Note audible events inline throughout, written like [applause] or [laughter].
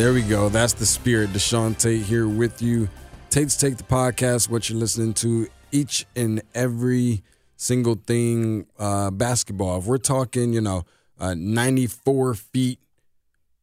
There we go. That's the spirit. Deshaun Tate here with you. Tate's Take the Podcast, what you're listening to each and every single thing uh, basketball. If we're talking, you know, uh, 94 feet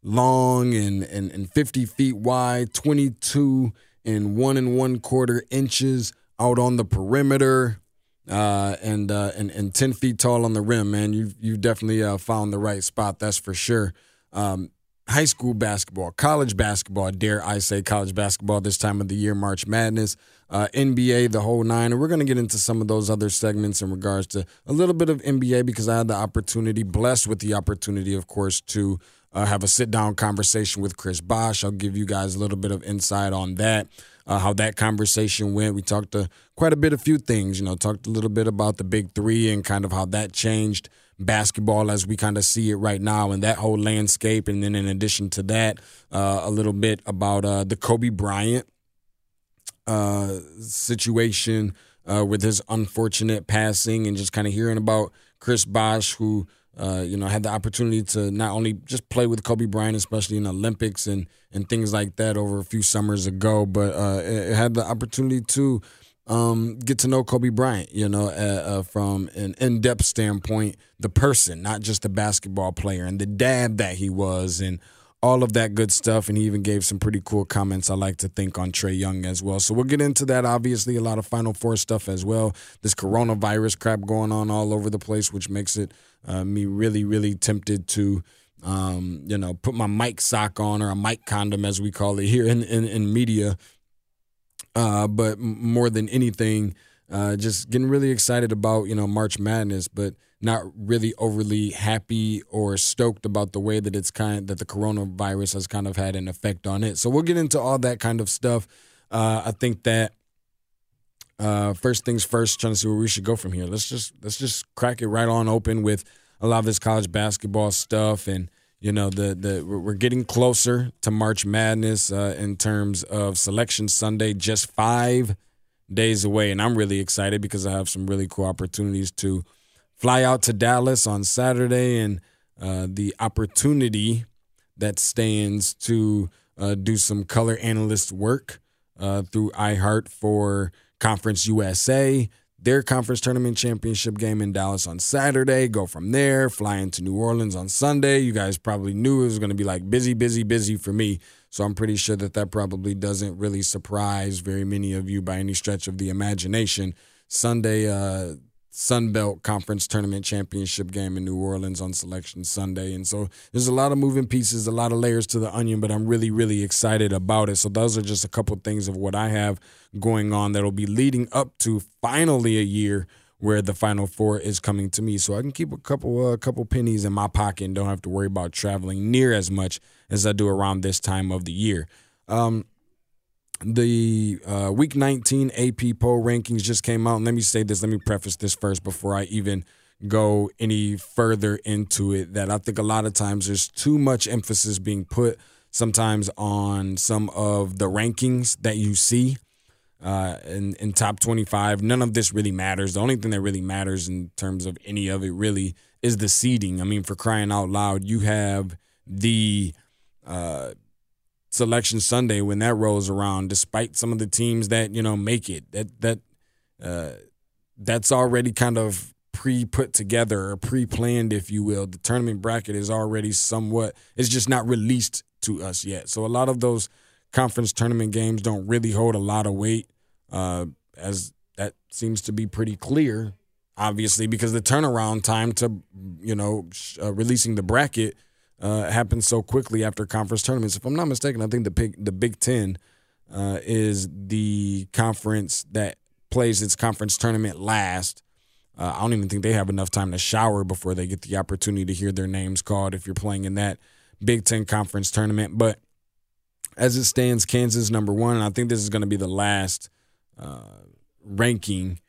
long and, and, and 50 feet wide, 22 and one and one quarter inches out on the perimeter, uh, and, uh, and and 10 feet tall on the rim, man. You've, you've definitely uh, found the right spot, that's for sure. Um, high school basketball, college basketball, dare I say college basketball this time of the year, March Madness, uh, NBA, the whole nine. And we're going to get into some of those other segments in regards to a little bit of NBA because I had the opportunity, blessed with the opportunity, of course, to uh, have a sit down conversation with Chris Bosh. I'll give you guys a little bit of insight on that. Uh, how that conversation went. We talked to quite a bit, a few things, you know, talked a little bit about the big three and kind of how that changed basketball as we kind of see it right now and that whole landscape. And then in addition to that, uh, a little bit about uh, the Kobe Bryant uh, situation uh, with his unfortunate passing and just kind of hearing about Chris Bosh, who. Uh, you know, had the opportunity to not only just play with Kobe Bryant, especially in Olympics and and things like that over a few summers ago, but uh, it, it had the opportunity to um, get to know Kobe Bryant, you know, uh, uh, from an in depth standpoint, the person, not just the basketball player, and the dad that he was, and all of that good stuff. And he even gave some pretty cool comments, I like to think, on Trae Young as well. So we'll get into that. Obviously, a lot of Final Four stuff as well. This coronavirus crap going on all over the place, which makes it uh, me really, really tempted to. Um, you know, put my mic sock on or a mic condom, as we call it here in, in, in media, uh, but more than anything, uh, just getting really excited about you know March Madness, but not really overly happy or stoked about the way that it's kind that the coronavirus has kind of had an effect on it. So we'll get into all that kind of stuff. Uh, I think that uh, first things first, trying to see where we should go from here. Let's just let's just crack it right on open with a lot of this college basketball stuff and you know the the we're getting closer to March Madness uh, in terms of Selection Sunday, just five days away, and I'm really excited because I have some really cool opportunities to fly out to Dallas on Saturday, and uh, the opportunity that stands to uh, do some color analyst work uh, through iHeart for Conference USA their conference tournament championship game in Dallas on Saturday. Go from there, fly into New Orleans on Sunday. You guys probably knew it was going to be like busy, busy, busy for me. So I'm pretty sure that that probably doesn't really surprise very many of you by any stretch of the imagination. Sunday, uh, Sun Belt Conference Tournament Championship game in New Orleans on Selection Sunday. And so there's a lot of moving pieces, a lot of layers to the onion, but I'm really, really excited about it. So those are just a couple things of what I have going on that'll be leading up to finally a year where the Final Four is coming to me. So I can keep a couple a uh, couple pennies in my pocket and don't have to worry about traveling near as much as I do around this time of the year. Um, the uh, week 19 AP poll rankings just came out. And let me say this, let me preface this first before I even go any further into it. That I think a lot of times there's too much emphasis being put sometimes on some of the rankings that you see uh, in, in top 25. None of this really matters. The only thing that really matters in terms of any of it really is the seeding. I mean, for crying out loud, you have the. Uh, selection Sunday when that rolls around, despite some of the teams that you know make it. That that uh, that's already kind of pre put together or pre planned, if you will. The tournament bracket is already somewhat. It's just not released to us yet. So a lot of those conference tournament games don't really hold a lot of weight, uh, as that seems to be pretty clear. Obviously, because the turnaround time to you know uh, releasing the bracket uh, so quickly after conference tournaments. If I'm not mistaken, I think the Big, the Big Ten uh, is the conference that plays its conference tournament last. Uh, I don't even think they have enough time to shower before they get the opportunity to hear their names called if you're playing in that Big Ten conference tournament. But as it stands, Kansas number one, and I think this is going to be the last uh, ranking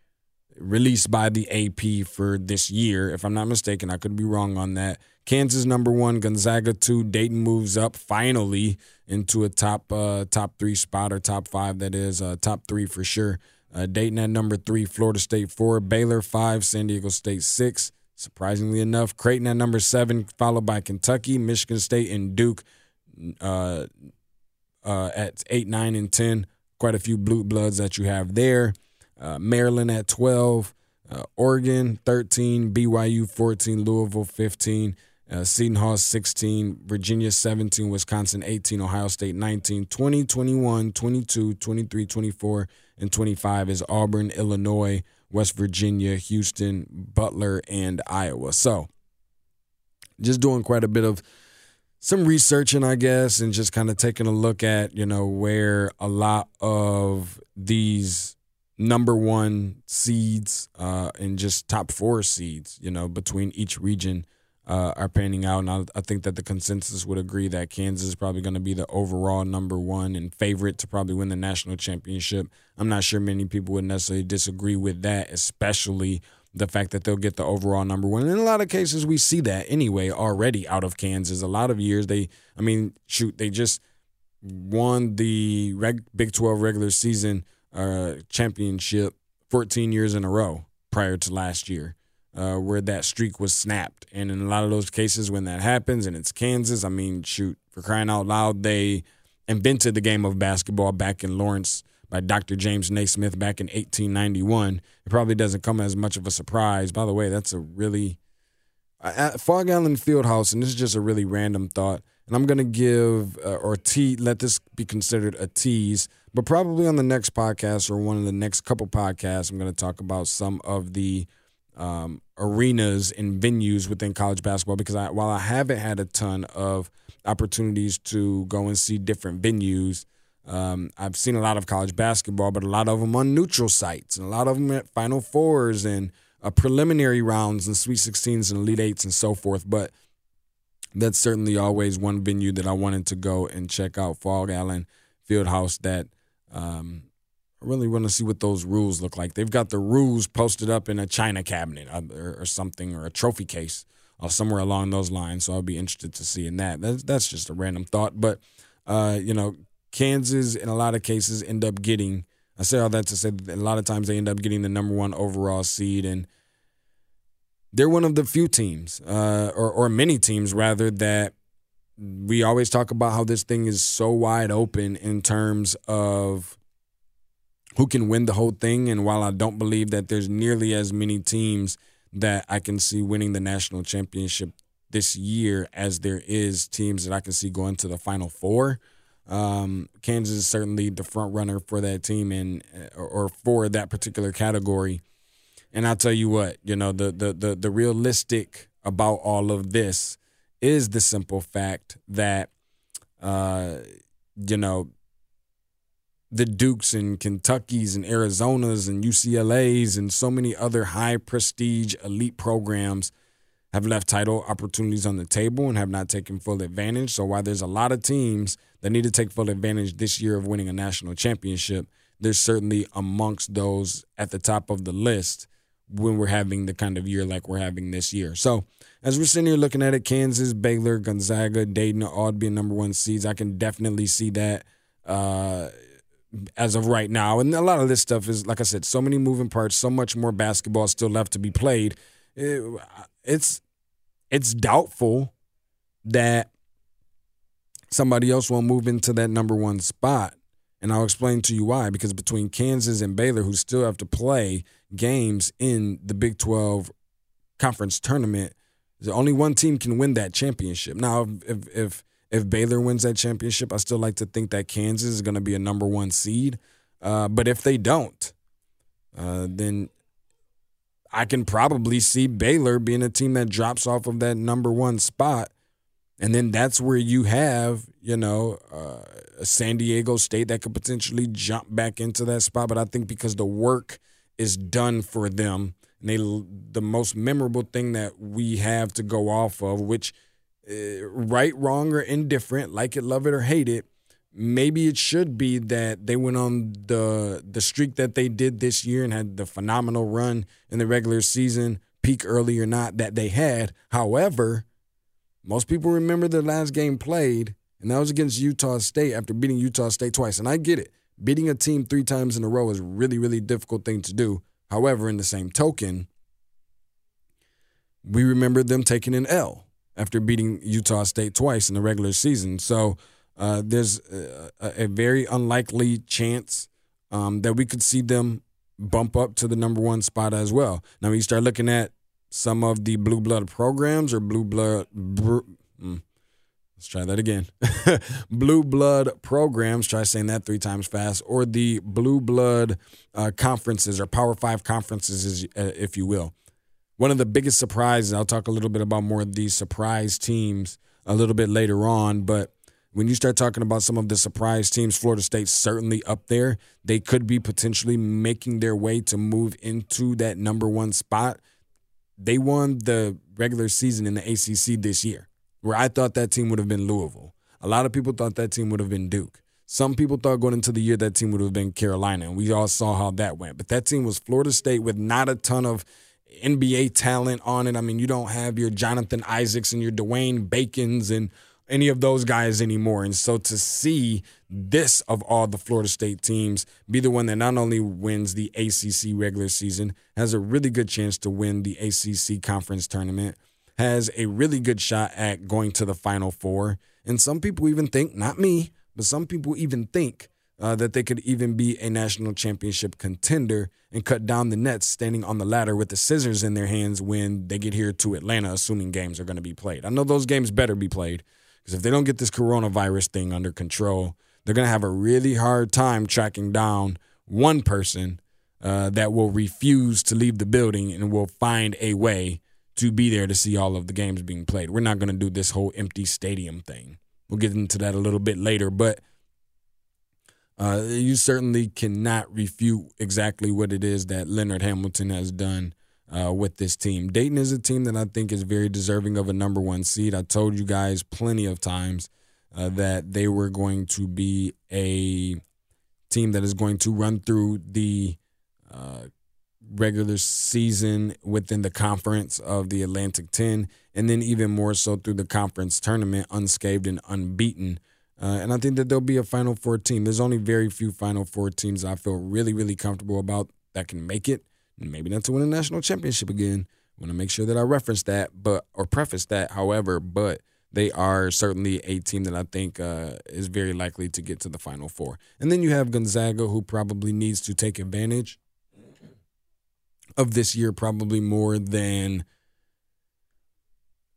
released by the AP for this year. If I'm not mistaken, I could be wrong on that. Kansas number one, Gonzaga two. Dayton moves up finally into a top uh, top three spot or top five. That is uh, top three for sure. Uh, Dayton at number three, Florida State four, Baylor five, San Diego State six, surprisingly enough. Creighton at number seven, followed by Kentucky, Michigan State, and Duke uh, uh, at eight, nine, and 10. Quite a few blue bloods that you have there. Uh, Maryland at 12, uh, Oregon 13, BYU 14, Louisville 15, uh, Seton Hall 16, Virginia 17, Wisconsin 18, Ohio State 19, 20, 21, 22, 23, 24, and 25 is Auburn, Illinois, West Virginia, Houston, Butler, and Iowa. So just doing quite a bit of some researching, I guess, and just kind of taking a look at, you know, where a lot of these number one seeds uh, and just top four seeds, you know, between each region uh, are panning out. And I, I, think that the consensus would agree that Kansas is probably going to be the overall number one and favorite to probably win the national championship. I'm not sure many people would necessarily disagree with that, especially the fact that they'll get the overall number one. And in a lot of cases, we see that anyway already out of Kansas. A lot of years, they, I mean, shoot, they just won the Big 12 regular season uh, championship 14 years in a row prior to last year uh, where that streak was snapped. And in a lot of those cases, when that happens and it's Kansas, I mean, shoot, for crying out loud, they invented the game of basketball back in Lawrence by Dr. James Naismith back in 1891. It probably doesn't come as much of a surprise. By the way, that's a really. At Phog Allen Fieldhouse, and this is just a really random thought, and I'm going to give uh, or te- let this be considered a tease, but probably on the next podcast or one of the next couple podcasts, I'm going to talk about some of the um, arenas and venues within college basketball because I, while I haven't had a ton of opportunities to go and see different venues, um, I've seen a lot of college basketball, but a lot of them on neutral sites and a lot of them at Final Fours and uh, preliminary rounds and Sweet 16s and Elite Eights and so forth. But that's certainly always one venue that I wanted to go and check out, Phog Allen Fieldhouse, that um, I really want to see what those rules look like. They've got the rules posted up in a china cabinet uh, or, or something, or a trophy case, or somewhere along those lines. So I'll be interested to see in that. That's, that's just a random thought, but uh, you know, Kansas in a lot of cases end up getting. I say all that to say that a lot of times they end up getting the number one overall seed, and they're one of the few teams, uh, or or many teams rather, that we always talk about how this thing is so wide open in terms of who can win the whole thing. And while I don't believe that there's nearly as many teams that I can see winning the national championship this year as there is teams that I can see going to the Final Four. Um, Kansas is certainly the front runner for that team and or for that particular category. And I'll tell you what, you know, the the the, the realistic about all of this is the simple fact that uh, you know the Dukes and Kentuckys and Arizonas and UCLA's and so many other high prestige elite programs have left title opportunities on the table and have not taken full advantage. So while there's a lot of teams that need to take full advantage this year of winning a national championship, there's certainly amongst those at the top of the list when we're having the kind of year like we're having this year. So as we're sitting here looking at it, Kansas, Baylor, Gonzaga, Dayton all being number one seeds, I can definitely see that. Uh, as of right now. And a lot of this stuff is, like I said, so many moving parts, so much more basketball still left to be played. It, it's it's doubtful that somebody else won't move into that number one spot. And I'll explain to you why. Because between Kansas and Baylor, who still have to play games in the Big 12 conference tournament, only one team can win that championship. Now, if if if Baylor wins that championship, I still like to think that Kansas is going to be a number one seed. Uh, but if they don't, uh, then I can probably see Baylor being a team that drops off of that number one spot. And then that's where you have, you know, uh, a San Diego State that could potentially jump back into that spot. But I think because the work is done for them, and they the most memorable thing that we have to go off of, which – uh, right, wrong, or indifferent, like it, love it, or hate it, maybe it should be that they went on the the streak that they did this year and had the phenomenal run in the regular season, peak early or not, that they had. However, most people remember the last game played, and that was against Utah State after beating Utah State twice. And I get it. Beating a team three times in a row is really, really difficult thing to do. However, in the same token, we remember them taking an L after beating Utah State twice in the regular season. So uh, there's a, a, very unlikely chance um, that we could see them bump up to the number one spot as well. Now, when you start looking at some of the blue blood programs or blue blood. Br- mm, let's try that again. [laughs] blue blood programs, try saying that three times fast, or the blue blood uh, conferences or Power Five conferences, uh, if you will. One of the biggest surprises, I'll talk a little bit about more of these surprise teams a little bit later on, but when you start talking about some of the surprise teams, Florida State's certainly up there. They could be potentially making their way to move into that number one spot they won the regular season in the ACC this year, where I thought that team would have been Louisville. A lot of people thought that team would have been Duke. Some people thought going into the year that team would have been Carolina, and we all saw how that went. But that team was Florida State with not a ton of NBA talent on it. I mean, you don't have your Jonathan Isaacs and your Dwayne Bacons and any of those guys anymore. And so to see this of all the Florida State teams be the one that not only wins the ACC regular season, has a really good chance to win the ACC conference tournament, has a really good shot at going to the Final Four. And some people even think, not me, but some people even think uh, that they could even be a national championship contender and cut down the nets standing on the ladder with the scissors in their hands when they get here to Atlanta, assuming games are going to be played. I know those games better be played because if they don't get this coronavirus thing under control, they're going to have a really hard time tracking down one person uh, that will refuse to leave the building and will find a way to be there to see all of the games being played. We're not going to do this whole empty stadium thing. We'll get into that a little bit later, but uh, you certainly cannot refute exactly what it is that Leonard Hamilton has done uh, with this team. Dayton is a team that I think is very deserving of a number one seed. I told you guys plenty of times uh, that they were going to be a team that is going to run through the uh, regular season within the conference of the Atlantic 10, and then even more so through the conference tournament, unscathed and unbeaten. Uh, and I think that there'll be a Final Four team. There's only very few Final Four teams I feel really, really comfortable about that can make it maybe not to win a national championship again. I want to make sure that I reference that, but or preface that. However, but they are certainly a team that I think uh, is very likely to get to the Final Four. And then you have Gonzaga, who probably needs to take advantage of this year, probably more than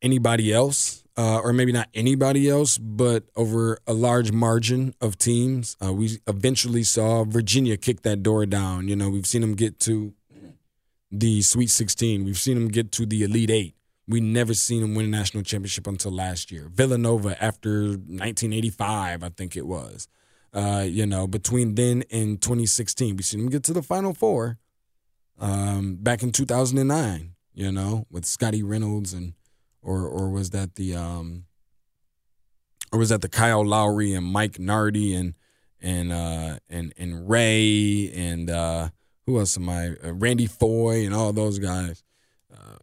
anybody else, uh, or maybe not anybody else, but over a large margin of teams. Uh, we eventually saw Virginia kick that door down. You know, we've seen them get to the Sweet 16. We've seen them get to the Elite Eight. We never seen them win a national championship until last year. Villanova after 1985, I think it was. Uh, you know, between then and 2016, we seen them get to the Final Four. Um, back in 2009, you know, with Scottie Reynolds and or or was that the um or was that the Kyle Lowry and Mike Nardi and and uh and and Ray and uh who else am I? Uh, Randy Foye and all those guys. Uh,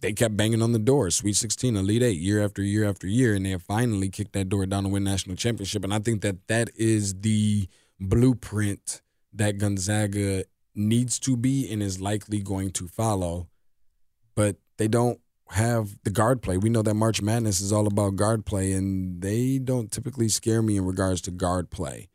they kept banging on the door. Sweet 16, Elite Eight, year after year after year, and they finally kicked that door down to win national championship. And I think that that is the blueprint that Gonzaga needs to be and is likely going to follow. But they don't have the guard play. We know that March Madness is all about guard play, and they don't typically scare me in regards to guard play.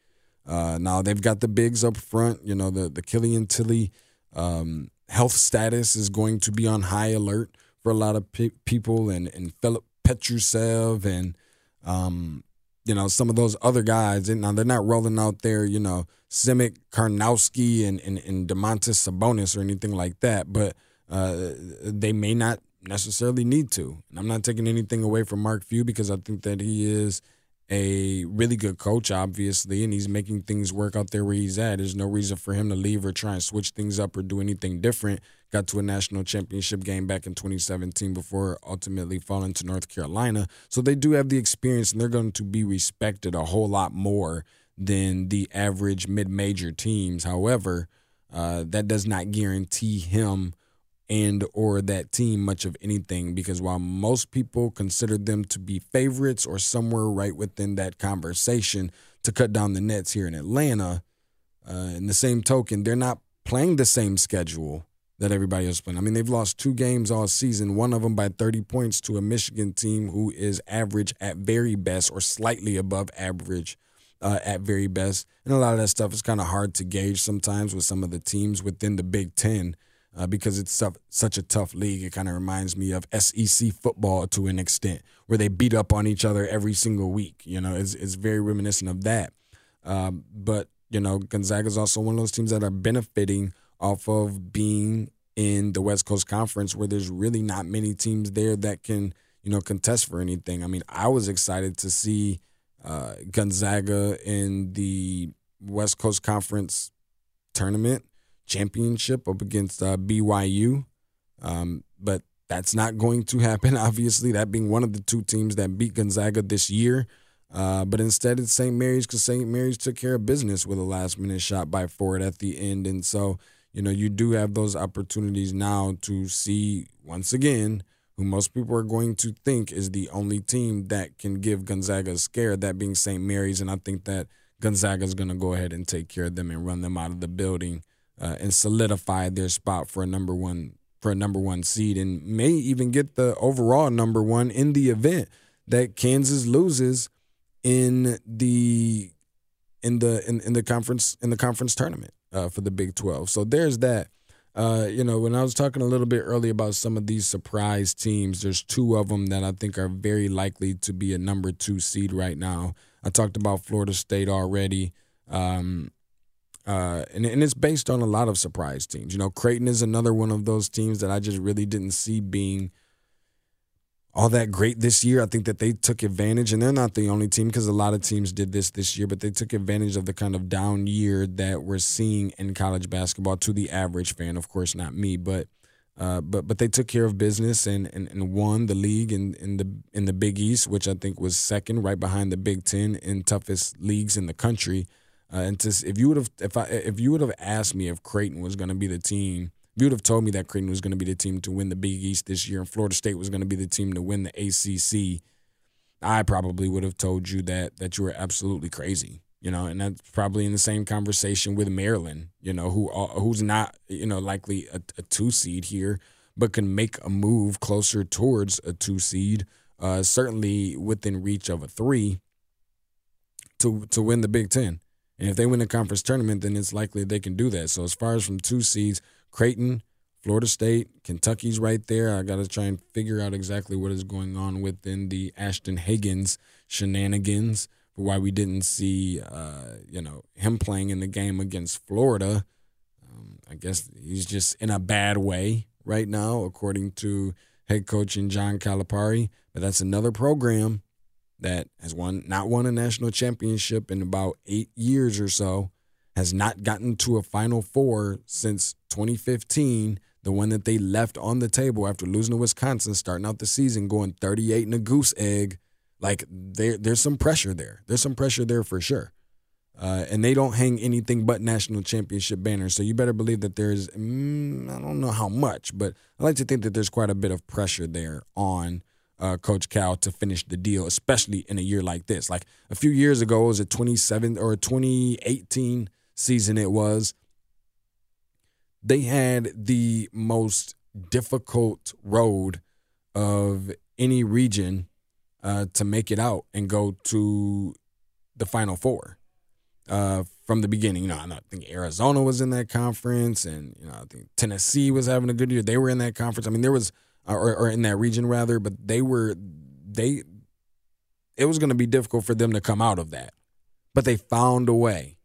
Uh, now they've got the bigs up front. You know the the Killian Tilly um, health status is going to be on high alert for a lot of pe- people, and and Filip Petrusev and um, you know some of those other guys. And now they're not rolling out there, you know, Przemek Karnowski and and, and Domantas Sabonis or anything like that, but uh, they may not necessarily need to. And I'm not taking anything away from Mark Few because I think that he is a really good coach, obviously, and he's making things work out there where he's at. There's no reason for him to leave or try and switch things up or do anything different. Got to a national championship game back in 2017 before ultimately falling to North Carolina. So they do have the experience and they're going to be respected a whole lot more than the average mid major teams. However, uh, that does not guarantee him and or that team much of anything because while most people consider them to be favorites or somewhere right within that conversation to cut down the nets here in Atlanta, uh, in the same token, they're not playing the same schedule that everybody else playing. I mean, they've lost two games all season, one of them by 30 points to a Michigan team who is average at very best or slightly above average uh, at very best. And a lot of that stuff is kind of hard to gauge sometimes with some of the teams within the Big Ten uh, because it's such a tough league. It kind of reminds me of SEC football to an extent, where they beat up on each other every single week. You know, it's, it's very reminiscent of that. Um, but, you know, Gonzaga is also one of those teams that are benefiting – off of being in the West Coast Conference where there's really not many teams there that can, you know, contest for anything. I mean, I was excited to see uh, Gonzaga in the West Coast Conference tournament championship up against uh, BYU. Um, but that's not going to happen, [laughs] obviously, that being one of the two teams that beat Gonzaga this year. Uh, but instead, it's St. Mary's because St. Mary's took care of business with a last minute shot by Ford at the end. And so you know, you do have those opportunities now to see once again who most people are going to think is the only team that can give Gonzaga a scare, that being St. Mary's. And I think that Gonzaga is going to go ahead and take care of them and run them out of the building uh, and solidify their spot for a number one for a number one seed and may even get the overall number one in the event that Kansas loses in the in the in, in the conference in the conference tournament uh, for the Big 12. So there's that. Uh, you know, when I was talking a little bit earlier about some of these surprise teams, there's two of them that I think are very likely to be a number two seed right now. I talked about Florida State already. Um, uh, and, and it's based on a lot of surprise teams. You know, Creighton is another one of those teams that I just really didn't see being – all that great this year. I think that they took advantage, and they're not the only team because a lot of teams did this this year, but they took advantage of the kind of down year that we're seeing in college basketball to the average fan. Of course, not me, but uh, but but they took care of business and, and, and won the league in, in the in the Big East, which I think was second, right behind the Big Ten in toughest leagues in the country. Uh, and to, if you would have if I if you would have asked me if Creighton was going to be the team you would have told me that Creighton was going to be the team to win the Big East this year and Florida State was going to be the team to win the ACC, I probably would have told you that that you were absolutely crazy. You know, and that's probably in the same conversation with Maryland. You know, who who's not you know likely a, a two seed here, but can make a move closer towards a two seed. Uh, certainly within reach of a three to to win the Big Ten. And if they win the conference tournament, then it's likely they can do that. So as far as from two seeds, Creighton, Florida State, Kentucky's right there. I got to try and figure out exactly what is going on within the Ashton Hagans shenanigans for why we didn't see, uh, you know, him playing in the game against Florida. Um, I guess he's just in a bad way right now, according to head coach and John Calipari. But that's another program that has won not won a national championship in about eight years or so has not gotten to a Final Four since 2015, the one that they left on the table after losing to Wisconsin, starting out the season going 38 in a goose egg. Like there, there's some pressure there. There's some pressure there for sure. Uh, and they don't hang anything but national championship banners. So you better believe that there's, mm, I don't know how much, but I like to think that there's quite a bit of pressure there on uh, Coach Cal to finish the deal, especially in a year like this. Like a few years ago, it was a 27 or 2018? season it was, they had the most difficult road of any region uh, to make it out and go to the Final Four uh, from the beginning. You know, I think Arizona was in that conference, and you know, I think Tennessee was having a good year. They were in that conference. I mean, there was, or, or in that region rather, but they were they. It was going to be difficult for them to come out of that, but they found a way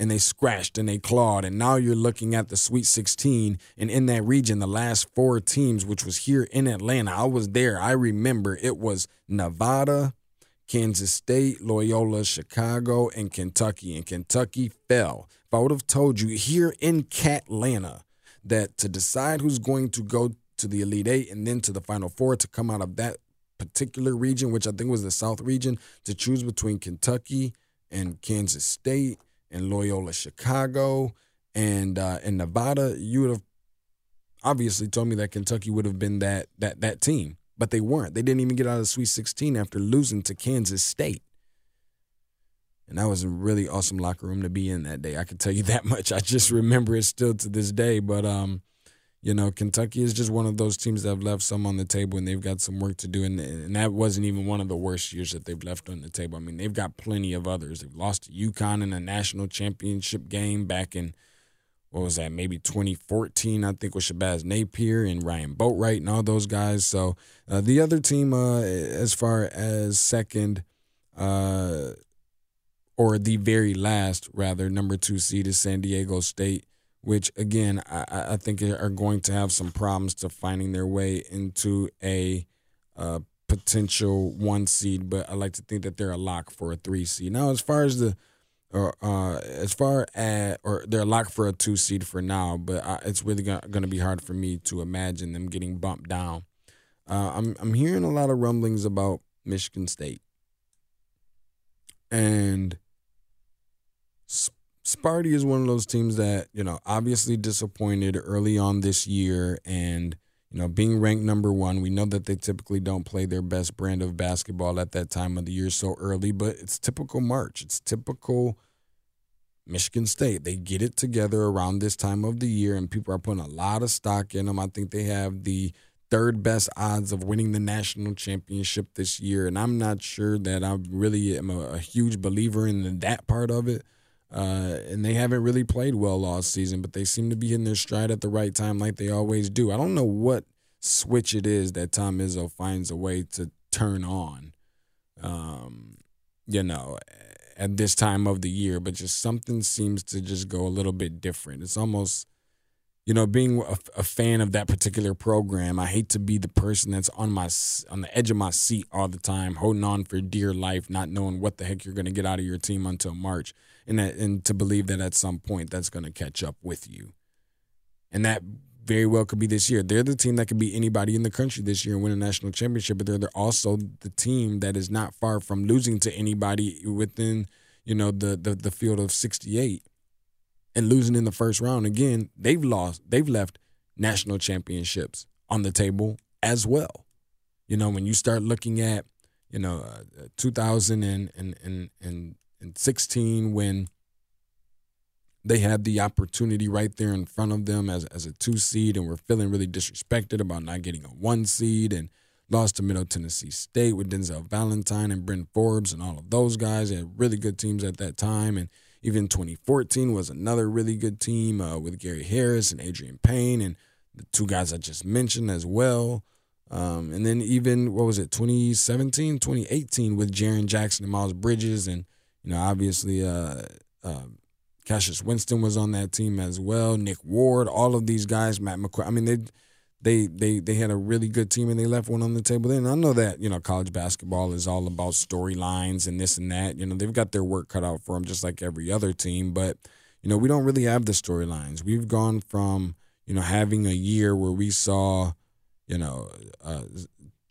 and they scratched and they clawed. And now you're looking at the Sweet 16. And in that region, the last four teams, which was here in Atlanta, I was there. I remember it was Nevada, Kansas State, Loyola, Chicago, and Kentucky. And Kentucky fell. If I would have told you here in Catlanta that to decide who's going to go to the Elite Eight and then to the Final Four to come out of that particular region, which I think was the South region, to choose between Kentucky and Kansas State and Loyola Chicago and uh, in Nevada, you would have obviously told me that Kentucky would have been that that that team, but they weren't. They didn't even get out of the Sweet 16 after losing to Kansas State. And that was a really awesome locker room to be in that day. I can tell you [laughs] that much. I just remember it still to this day. But um, you know, Kentucky is just one of those teams that have left some on the table and they've got some work to do. And, and that wasn't even one of the worst years that they've left on the table. I mean, they've got plenty of others. They've lost to UConn in a national championship game back in, what was that, maybe 2014, I think, with Shabazz Napier and Ryan Boatright and all those guys. So uh, the other team, uh, as far as second, uh, or the very last, rather, number two seed is San Diego State which again I, I think are going to have some problems to finding their way into a uh, potential one seed. But I like to think that they're a lock for a three seed. Now, as far as the or uh, as far as or they're a lock for a two seed for now, but I, it's really going to be hard for me to imagine them getting bumped down. Uh, I'm I'm hearing a lot of rumblings about Michigan State, and Sparty is one of those teams that, you know, obviously disappointed early on this year and, you know, being ranked number one, we know that they typically don't play their best brand of basketball at that time of the year so early, but it's typical March. It's typical Michigan State. They get it together around this time of the year, and people are putting a lot of stock in them. I think they have the third best odds of winning the national championship this year, and I'm not sure that I really am a, a huge believer in that part of it. Uh, and they haven't really played well all season, but they seem to be in their stride at the right time, like they always do. I don't know what switch it is that Tom Izzo finds a way to turn on, um, you know, at this time of the year, but just something seems to just go a little bit different. It's almost you know, being a, a, fan of that particular program, I hate to be the person that's on my on the edge of my seat all the time, holding on for dear life, not knowing what the heck you're going to get out of your team until March, and that, and to believe that at some point that's going to catch up with you, and that very well could be this year. They're the team that could be anybody in the country this year and win a national championship, but they're, they're also the team that is not far from losing to anybody within you know the the, the field of 68 and losing in the first round again, they've lost, they've left national championships on the table as well. You know, when you start looking at, you know, uh, 2016 when they had the opportunity right there in front of them as, as a two seed and were feeling really disrespected about not getting a one seed and lost to Middle Tennessee State with Denzel Valentine and Bryn Forbes and all of those guys. They had really good teams at that time. And even 2014 was another really good team uh, with Gary Harris and Adreian Payne and the two guys I just mentioned as well. Um, and then even, what was it, 2017, 2018 with Jaren Jackson and Miles Bridges. And, you know, obviously uh, uh, Cassius Winston was on that team as well. Nick Ward, all of these guys, Matt McQuarrie. I mean, they they they they had a really good team and they left one on the table. And I know that you know college basketball is all about storylines and this and that. You know they've got their work cut out for them just like every other team. But you know we don't really have the storylines. We've gone from you know having a year where we saw you know uh,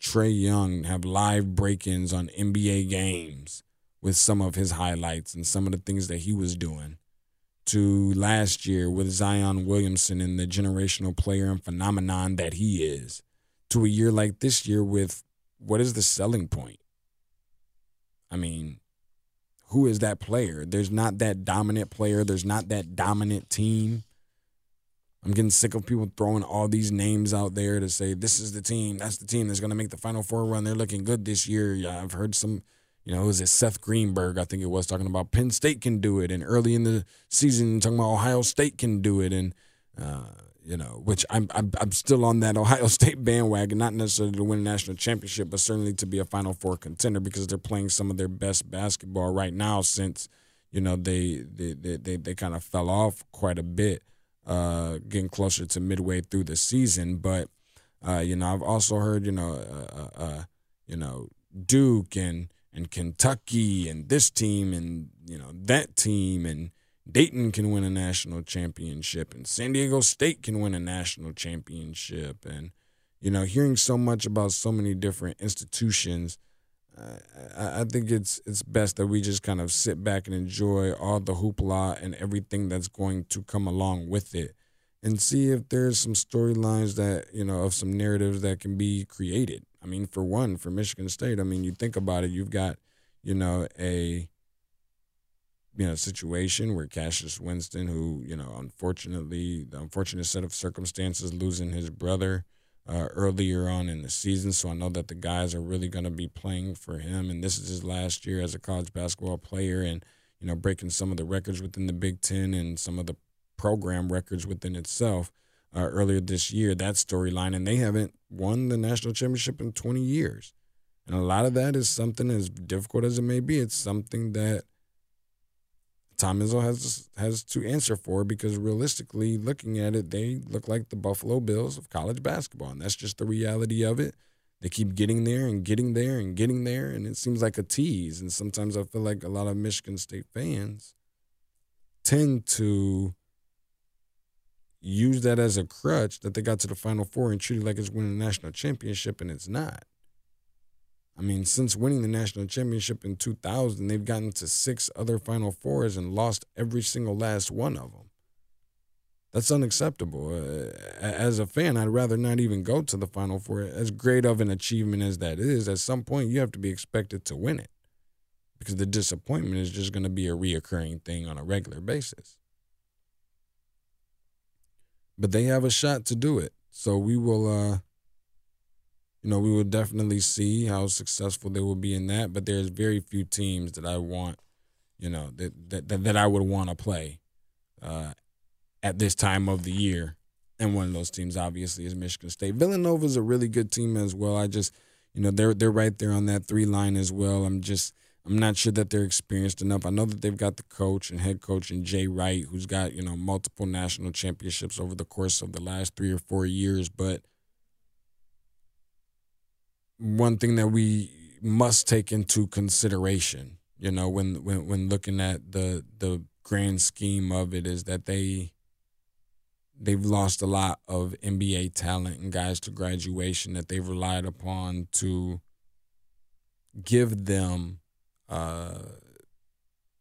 Trae Young have live break-ins on NBA games with some of his highlights and some of the things that he was doing to last year with Zion Williamson and the generational player and phenomenon that he is, to a year like this year with what is the selling point? I mean, who is that player? There's not that dominant player, there's not that dominant team. I'm getting sick of people throwing all these names out there to say this is the team, that's the team that's going to make the Final Four run. They're looking good this year. Yeah, I've heard some you know, was it Seth Greenberg? I think it was talking about Penn State can do it, and early in the season talking about Ohio State can do it, and uh, you know, which I'm, I'm I'm still on that [laughs] Ohio State bandwagon, not necessarily to win a national championship, but certainly to be a Final Four contender because they're playing some of their best basketball right now since you know they they they they, they kind of fell off quite a bit, uh, getting closer to midway through the season, but. Uh, you know, I've also heard, you know, uh, uh, uh you know, Duke and and Kentucky and this team and you know that team and Dayton can win a national championship and San Diego State can win a national championship. And you know hearing so much about so many different institutions uh, I, I think it's it's best that we just kind of sit back and enjoy all the hoopla and everything that's going to come along with it and see if there's some storylines that you know of some narratives that can be created I mean, for one, for Michigan State, I mean, you think about it, you've got, you know, a you know situation where Cassius Winston, who you know, unfortunately, the unfortunate set of circumstances, losing his brother uh, earlier on in the season. So I know that the guys are really going to be playing for him, and this is his last year as a college basketball player, and you know, breaking some of the records within the Big Ten and some of the program records within itself. Uh, earlier this year, that storyline, and they haven't won the national championship in 20 years. And a lot of that is something as difficult as it may be. It's something that Tom Izzo has has to answer for because realistically, looking at it, they look like the Buffalo Bills of college basketball, and that's just the reality of it. They keep getting there and getting there and getting there, and it seems like a tease. And sometimes I feel like a lot of Michigan State fans tend to use that as a crutch that they got to the Final Four and treat it like it's winning a national championship, and it's not. I mean, since winning the national championship in 2000, they've gotten to six other Final Fours and lost every single last one of them. That's unacceptable. Uh, as a fan, I'd rather not even go to the Final Four. As great of an achievement as that is, at some point you have to be expected to win it because the disappointment is just going to be a reoccurring thing on a regular basis. But they have a shot to do it. So we will uh, you know, we will definitely see how successful they will be in that. But there's very few teams that I want, you know, that that that I would want to play uh, at this time of the year. And one of those teams, obviously, is Michigan State. Villanova is a really good team as well. I just, you know, they're they're right there on that three line as well. I'm just. I'm not sure that they're experienced enough. I know that they've got the coach and head coach and Jay Wright, who's got you know multiple national championships over the course of the last three or four years. But one thing that we must take into consideration, you know, when when when looking at the the grand scheme of it is that they they've lost a lot of NBA talent and guys to graduation that they've relied upon to give them uh,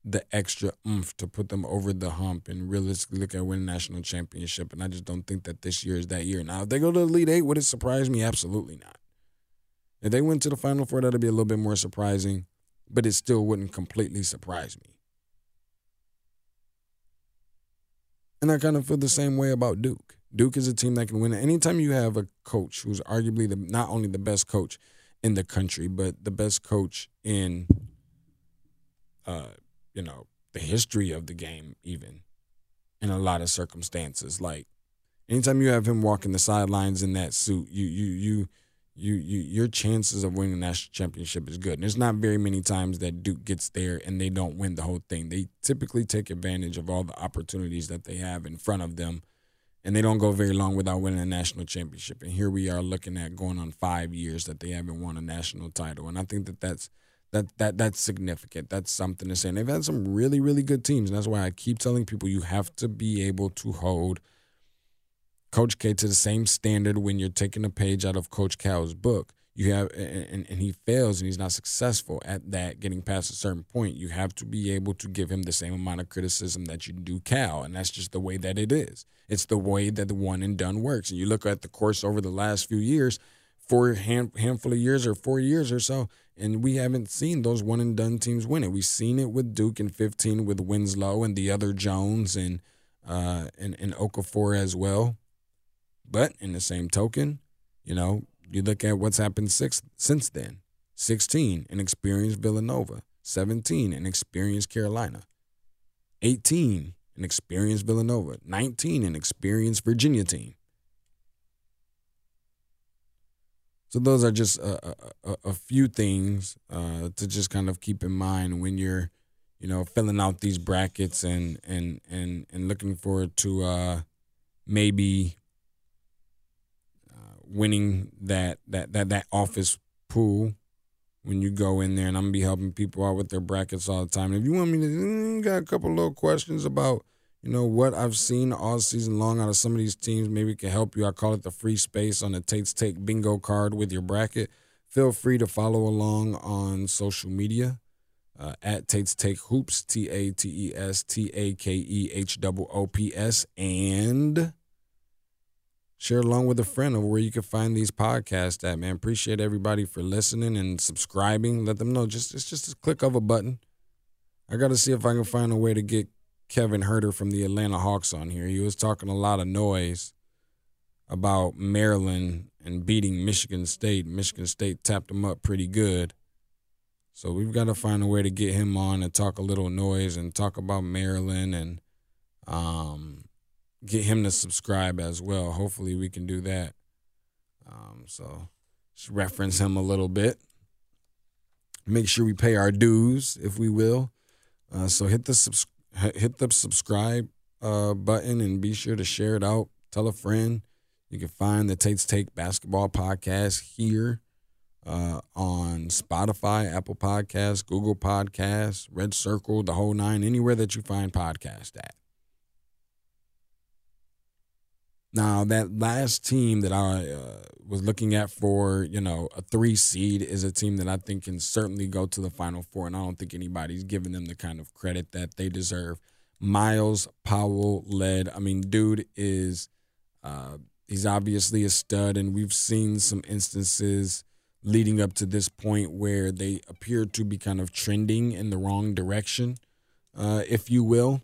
the extra oomph to put them over the hump and realistically look at winning national championship. And I just don't think that this year is that year. Now, if they go to the Elite Eight, would it surprise me? Absolutely not. If they went to the Final Four, that'd be a little bit more surprising, but it still wouldn't completely surprise me. And I kind of feel the same way about Duke. Duke is a team that can win. Anytime you have a coach who's arguably the, not only the best coach in the country, but the best coach in, uh, you know, the history of the game, even in a lot of circumstances. Like anytime you have him walking the sidelines in that suit, you you you you, you your chances of winning the national championship is good. And there's not very many times that Duke gets there and they don't win the whole thing. They typically take advantage of all the opportunities that they have in front of them, and they don't go very long without winning a national championship. And here we are looking at going on five years that they haven't won a national title, and I think that that's that that that's significant. That's something to say. And they've had some really really good teams, and that's why I keep telling people you have to be able to hold – Coach K to the same standard when you're taking a page out of Coach Cal's book. You have and, and he fails and he's not successful at that getting past a certain point. You have to be able to give him the same amount of criticism that you do Cal. And that's just the way that it is. It's the way that the one and done works. And you look at the course over the last few years, four hand, handful of years or four years or so, and we haven't seen those one and done teams win it. We've seen it with Duke in 15 with Winslow and the other Jones and uh and, and Okafor as well. But in the same token, you know, you look at what's happened six, since then 16, an experienced Villanova, 17, an experienced Carolina, 18, an experienced Villanova, 19, an experienced Virginia team. So those are just a, a, a few things uh, to just kind of keep in mind when you're, you know, filling out these brackets and and and and looking forward to uh, maybe winning that that that that office pool when you go in there, and I'm gonna be helping people out with their brackets all the time. And if you want me to, mm, got a couple little questions about you know what I've seen all season long out of some of these teams. Maybe can help you. I call it the free space on the Tate's Take bingo card with your bracket. Feel free to follow along on social media. Uh, at Tate's Take Hoops, T A T E S T A K E H O O P S, and share along with a friend of where you can find these podcasts at, man. Appreciate everybody for listening and subscribing. Let them know just it's just a click of a button. I got to see if I can find a way to get Kevin Huerter from the Atlanta Hawks on here. He was talking a lot of noise about Maryland and beating Michigan State. Michigan State tapped him up pretty good. So we've got to find a way to get him on and talk a little noise and talk about Maryland and um, get him to subscribe as well. Hopefully we can do that. Um, so just reference him a little bit. Make sure we pay our dues, if we will. Uh, so hit the subs- hit the subscribe uh, button and be sure to share it out. Tell a friend. You can find the Tate's Take Basketball Podcast here uh, on Spotify, Apple Podcasts, Google Podcasts, Red Circle, the whole nine, anywhere that you find podcast at. Now, that last team that I uh, was looking at for, you know, a three seed is a team that I think can certainly go to the Final Four, and I don't think anybody's giving them the kind of credit that they deserve. Myles Powell led. I mean, dude is uh, he's obviously a stud, and we've seen some instances leading up to this point where they appear to be kind of trending in the wrong direction, uh, if you will.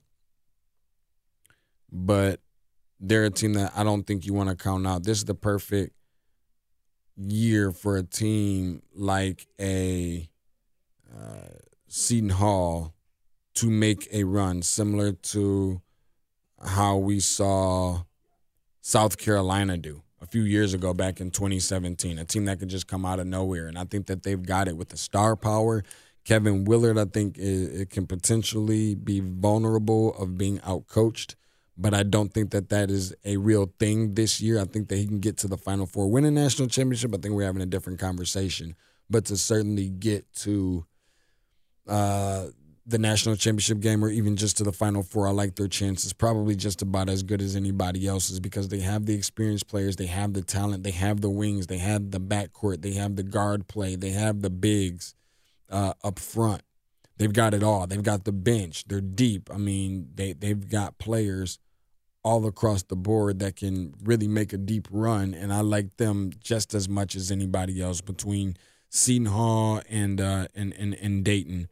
But they're a team that I don't think you want to count out. This is the perfect year for a team like a uh, Seton Hall to make a run, similar to how we saw South Carolina do a few years ago back in 2017, a team that could just come out of nowhere. And I think that they've got it with the star power. Kevin Willard, I think, it, it can potentially be vulnerable of being outcoached, but I don't think that that is a real thing this year. I think that he can get to the Final Four, win a national championship. I think we're having a different conversation, but to certainly get to uh, the national championship game or even just to the final four, I like their chances probably just about as good as anybody else's because they have the experienced players, they have the talent, they have the wings, they have the backcourt, they have the guard play, they have the bigs uh, up front. They've got it all. They've got the bench. They're deep. I mean, they they've got players all across the board that can really make a deep run, and I like them just as much as anybody else between Seton Hall and uh, and, and and Dayton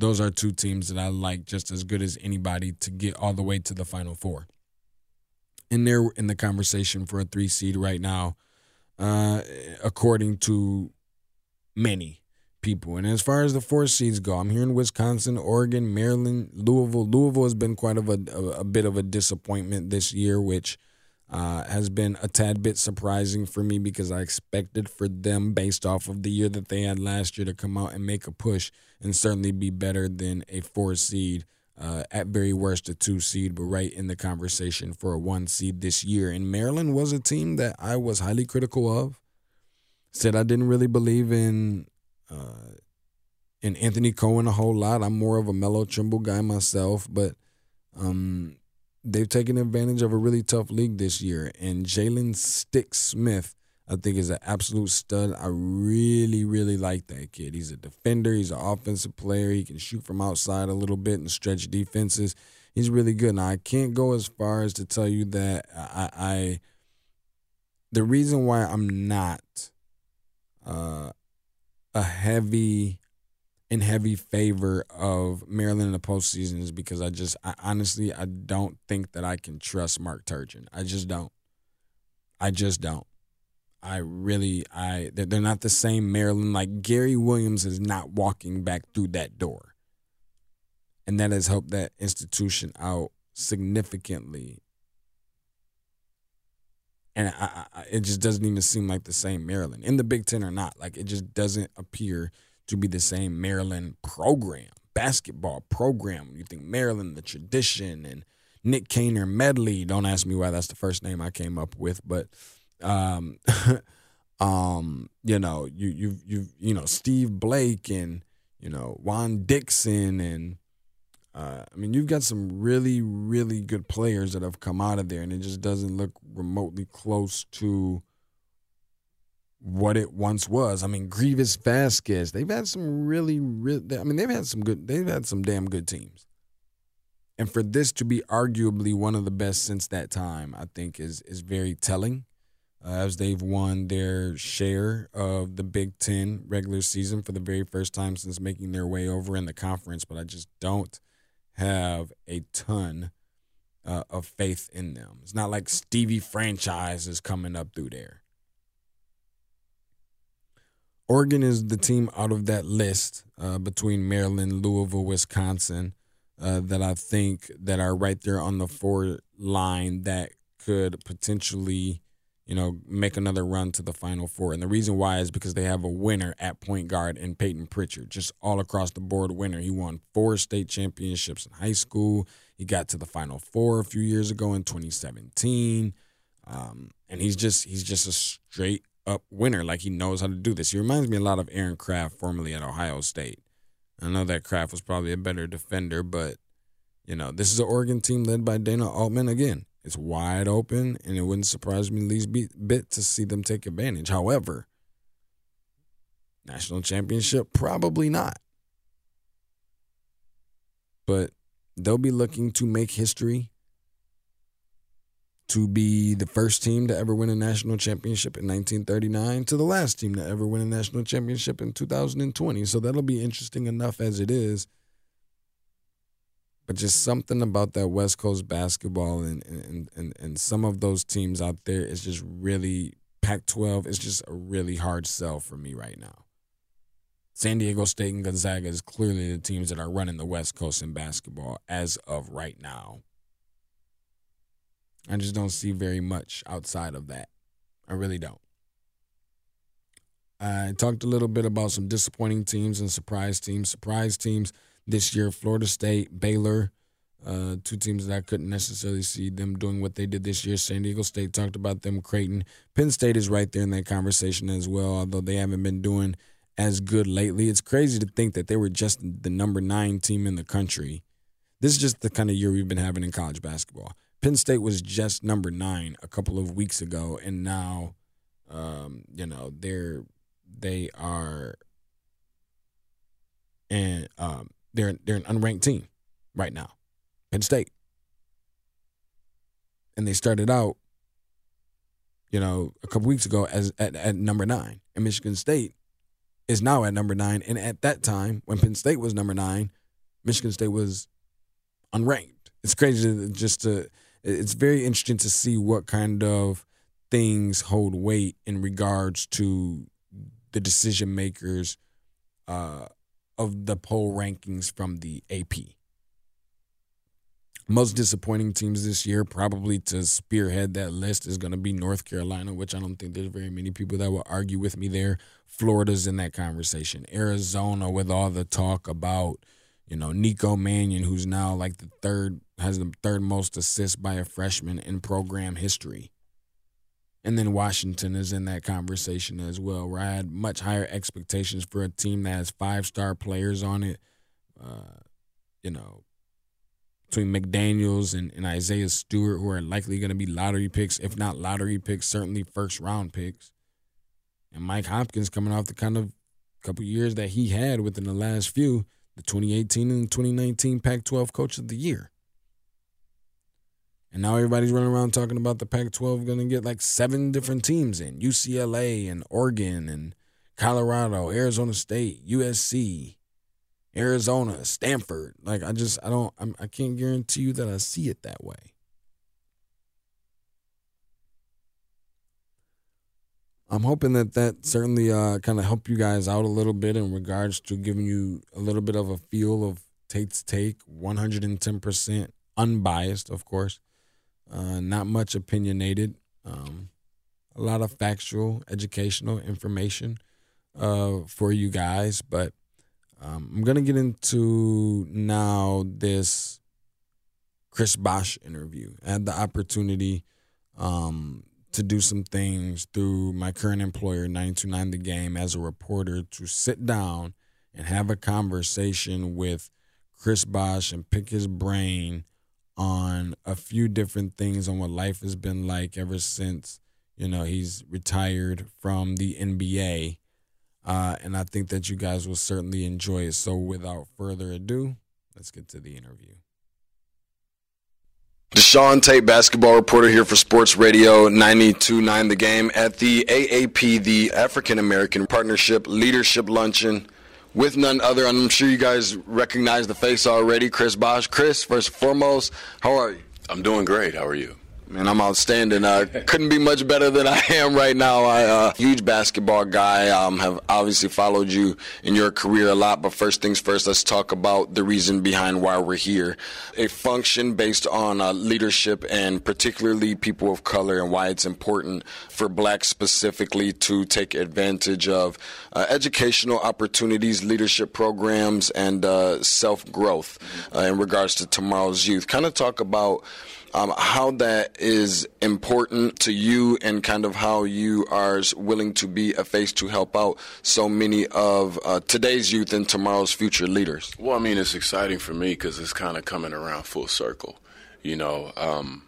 those are two teams that I like just as good as anybody to get all the way to the Final Four. And they're in the conversation for a three seed right now, uh, according to many people. And as far as the four seeds go, I'm hearing Wisconsin, Oregon, Maryland, Louisville. Louisville has been quite of a, a, a bit of a disappointment this year, which – uh, has been a tad bit surprising for me because I expected for them, based off of the year that they had last year, to come out and make a push and certainly be better than a four seed. Uh, at very worst, a two seed, but right in the conversation for a one seed this year. And Maryland was a team that I was highly critical of. Said I didn't really believe in uh, in Anthony Cowan a whole lot. I'm more of a Melo Trimble guy myself, but um, they've taken advantage of a really tough league this year. And Jalen Stick Smith, I think, is an absolute stud. I really, really like that kid. He's a defender, he's an offensive player. He can shoot from outside a little bit and stretch defenses. He's really good. Now, I can't go as far as to tell you that I, I the reason why I'm not uh, a heavy in heavy favor of Maryland in the postseason is because I just, I, honestly, I don't think that I can trust Mark Turgeon. I just don't. I just don't. I really, I they're not the same Maryland. Like Gary Williams is not walking back through that door, and that has helped that institution out significantly. And I, I, it just doesn't even seem like the same Maryland in the Big Ten or not. Like it just doesn't appear to be the same Maryland program, basketball program. You think Maryland, the tradition, and Nik Caner-Medley. Don't ask me why that's the first name I came up with, but um, [laughs] um, you know, you you you you know Steve Blake and you know Juan Dixon and uh, I mean you've got some really really good players that have come out of there, and it just doesn't look remotely close to what it once was. I mean, Greivis Vasquez, they've had some really, really, I mean, they've had some good, they've had some damn good teams. And for this to be arguably one of the best since that time, I think is is very telling. uh, as they've won their share of the Big Ten regular season for the very first time since making their way over in the conference. But I just don't have a ton uh, of faith in them. It's not like Stevie franchise is coming up through there. Oregon is the team out of that list uh, between Maryland, Louisville, Wisconsin uh, that I think that are right there on the four line that could potentially, you know, make another run to the Final Four. And the reason why is because they have a winner at point guard in Payton Pritchard, just all across the board winner. He won four state championships in high school. He got to the Final Four a few years ago in 2017. Um, and he's just he's just a straight up winner. Like he knows how to do this. He reminds me a lot of Aaron Craft, formerly at Ohio State. I know that Craft was probably a better defender, but you know this is an Oregon team led by Dana Altman again. It's wide open, and it wouldn't surprise me the least bit to see them take advantage. However, national championship probably not, but they'll be looking to make history to be the first team to ever win a national championship in 1939 to the last team to ever win a national championship in 2020. So that'll be interesting enough as it is. But just something about that West Coast basketball and and, and, and some of those teams out there is just really Pac 12 is just a really hard sell for me right now. San Diego State and Gonzaga is clearly the teams that are running the West Coast in basketball as of right now. I just don't see very much outside of that. I really don't. I talked a little bit about some disappointing teams and surprise teams. Surprise teams this year Florida State, Baylor, uh, two teams that I couldn't necessarily see them doing what they did this year. San Diego State talked about them, Creighton. Penn State is right there in that conversation as well, although they haven't been doing as good lately. It's crazy to think that they were just the number nine team in the country. This is just the kind of year we've been having in college basketball. Penn State was just number nine a couple of weeks ago, and now, um, you know, they're they are, and um, they're they're an unranked team right now, Penn State, and they started out, you know, a couple weeks ago as at, at number nine, and Michigan State is now at number nine, and at that time when Penn State was number nine, Michigan State was unranked. It's crazy just to it's very interesting to see what kind of things hold weight in regards to the decision makers uh, of the poll rankings from the AP. Most disappointing teams this year, probably to spearhead that list, is going to be North Carolina, which I don't think there's very many people that will argue with me there. Florida's in that conversation. Arizona, with all the talk about you know, Nico Mannion, who's now like the third, has the third most assists by a freshman in program history. And then Washington is in that conversation as well, where I had much higher expectations for a team that has five star players on it. Uh, you know, between McDaniels and, and Isaiah Stewart, who are likely going to be lottery picks, if not lottery picks, certainly first round picks. And Mike Hopkins coming off the kind of couple years that he had within the last few the 2018 and 2019 Pac 12 Coach of the Year. And now everybody's running around talking about the Pac 12 going to get like seven different teams in UCLA and Oregon and Colorado, Arizona State, USC, Arizona, Stanford. Like, I just, I don't, I'm, I can't guarantee you that I see it that way. I'm hoping that that certainly uh, kind of helped you guys out a little bit in regards to giving you a little bit of a feel of Tate's take, 110% unbiased, of course, uh, not much opinionated, um, a lot of factual, educational information uh, for you guys. But um, I'm gonna get into now this Chris Bosh interview. I had the opportunity um, to do some things through my current employer, 929 The Game, as a reporter to sit down and have a conversation with Chris Bosh and pick his brain on a few different things on what life has been like ever since, you know, he's retired from the NBA. Uh, and I think that you guys will certainly enjoy it. So without further ado, let's get to the interview. Deshaun Tate, basketball reporter here for Sports Radio 92.9 The Game at the AAP, the African American Partnership Leadership Luncheon with none other. I'm sure you guys recognize the face already, Chris Bosh. Chris, first and foremost, how are you? I'm doing great. How are you? Man, I'm outstanding. Uh, couldn't be much better than I [laughs] am right now. I uh, huge basketball guy. Um, have obviously followed you in your career a lot. But first things first, let's talk about the reason behind why we're here. A function based on uh, leadership and particularly people of color and why it's important for blacks specifically to take advantage of uh, educational opportunities, leadership programs, and uh, self growth uh, in regards to tomorrow's youth. Kind of talk about um, how that is important to you and kind of how you are willing to be a face to help out so many of uh, today's youth and tomorrow's future leaders. Well, I mean, it's exciting for me because it's kind of coming around full circle. You know, um,